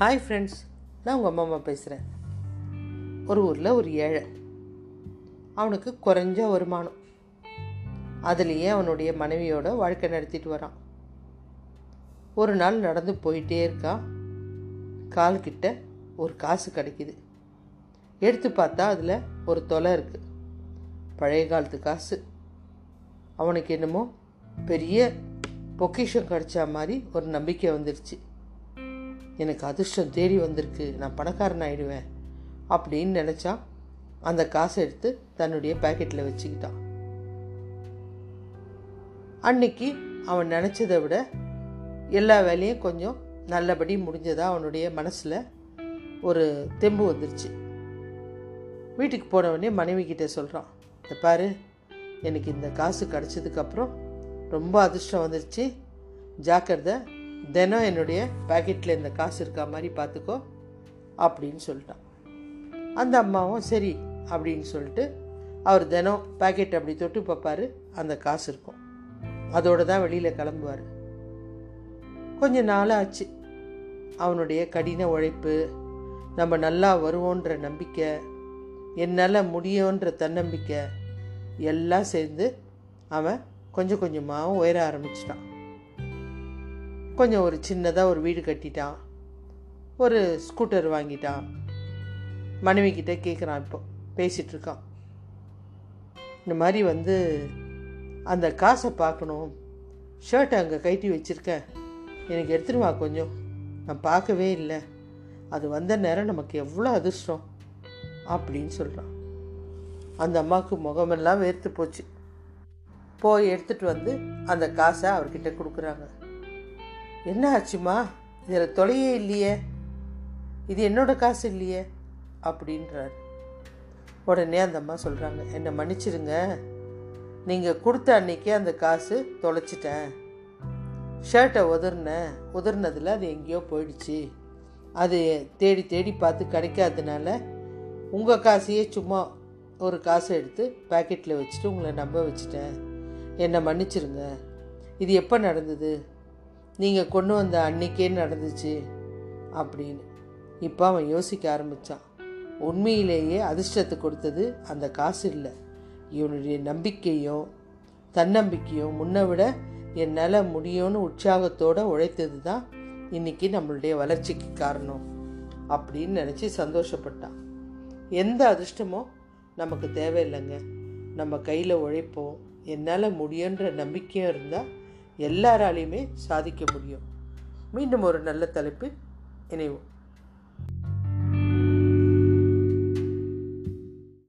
Hi friends நான் உங்கள் அம்மா அம்மா பேசுகிறேன் ஒரு ஊரில் ஒரு ஏழை. அவனுக்கு குறைஞ்ச வருமானம். அதுலேயே அவனுடைய மனைவியோட வாழ்க்கை நடத்திட்டு வரான். ஒரு நாள் நடந்து போயிட்டே இருக்கான் கால்கிட்ட ஒரு காசு கிடைக்குது. எடுத்து பார்த்தா அதில் ஒரு தொலை இருக்குது பழைய காலத்து காசு. அவனுக்கு என்னமோ பெரிய பொக்கிஷம் கிடைச்ச மாதிரி ஒரு நம்பிக்கை வந்துருச்சு. எனக்கு அதிர்ஷ்டம் தேடி வந்திருக்கு நான் பணக்காரன் ஆயிடுவேன் அப்படின்னு நினச்சா அந்த காசை எடுத்து தன்னுடைய பேக்கெட்டில் வச்சுக்கிட்டான். அன்னைக்கு அவன் நினச்சதை விட எல்லா வேலையும் கொஞ்சம் நல்லபடி முடிஞ்சதா அவனுடைய மனசில் ஒரு தெம்பு வந்துருச்சு. வீட்டுக்கு போனவொடனே மனைவி கிட்டே சொல்கிறான் இந்த பாரு எனக்கு இந்த காசு கிடச்சதுக்கப்புறம் ரொம்ப அதிர்ஷ்டம் வந்துருச்சு. ஜாக்கிரதை தினம் என்னுடைய பேக்கெட்டில் இந்த காசு இருக்கா மாதிரி பார்த்துக்கோ அப்படின்னு சொல்லிட்டான். அந்த அம்மாவும் சரி அப்படின்னு சொல்லிட்டு அவர் தினம் பேக்கெட் அப்படி தொட்டு பார்ப்பார் அந்த காசு இருக்கும். அதோடு தான் வெளியில் கிளம்புவார். கொஞ்ச நாள் ஆச்சு. அவனுடைய கடின உழைப்பு நம்ம நல்லா வருவோன்ற நம்பிக்கை என்னால் முடியுன்ற தன்னம்பிக்கை எல்லாம் சேர்ந்து அவன் கொஞ்சம் கொஞ்சமாக உயர ஆரம்பிச்சிட்டான். கொஞ்சம் ஒரு சின்னதாக ஒரு வீடு கட்டிட்டான். ஒரு ஸ்கூட்டர் வாங்கிட்டான். மனைவி கிட்டே கேட்குறான் இப்போ. பேசிகிட்ருக்கான் இந்த மாதிரி வந்து அந்த காசை பார்க்கணும். ஷர்ட்டை அங்கே கட்டி வச்சுருக்கேன். எனக்கு எடுத்துருவா வா கொஞ்சம். நான் பார்க்கவே இல்லை. அது வந்த நேரம் நமக்கு எவ்வளோ அதிர்ஷ்டம் அப்படின்னு சொல்கிறான் அந்த அம்மாவுக்கு முகமெல்லாம் வேர்த்து போச்சு. போய் எடுத்துகிட்டு வந்து அந்த காசை அவர்கிட்ட கொடுக்குறாங்க. என்ன ஆச்சுமா? இதில் தொலையே இல்லையே. இது என்னோட காசு இல்லையே? அப்படின்றார். உடனே அந்த அம்மா சொல்கிறாங்க என்னை மன்னிச்சிடுங்க. நீங்கள் கொடுத்த அன்னைக்கே அந்த காசு தொலைச்சிட்டேன். ஷர்ட்டை உதறினேன் உதறினதில் அது எங்கேயோ போயிடுச்சு. அது தேடி தேடி பார்த்து கிடைக்காதனால உங்கள் காசையே சும்மா ஒரு காசை எடுத்து பேக்கெட்டில் வச்சுட்டு உங்களை நம்ப வச்சுட்டேன். என்னை மன்னிச்சிருங்க இது எப்போ நடந்தது? நீங்கள் கொண்டு வந்த அன்னைக்கே நடந்துச்சு அப்படின்னு. இப்போ அவன் யோசிக்க ஆரம்பித்தான் உண்மையிலேயே அதிர்ஷ்டத்தை கொடுத்தது அந்த காசு இல்லை. இவனுடைய நம்பிக்கையும் தன்னம்பிக்கையும் முன்னை விட என்னால் முடியும்னு உற்சாகத்தோடு உழைத்தது தான் இன்னைக்கு நம்மளுடைய வளர்ச்சிக்கு காரணம் அப்படின்னு நினச்சி சந்தோஷப்பட்டான். எந்த அதிர்ஷ்டமோ நமக்கு தேவையில்லைங்க. நம்ம கையில் உழைப்போம். என்னால் முடியுன்ற நம்பிக்கையும் இருந்தால் எல்லாராலையுமே சாதிக்க முடியும். மீண்டும் ஒரு நல்ல தலைப்பு இணைவோம்.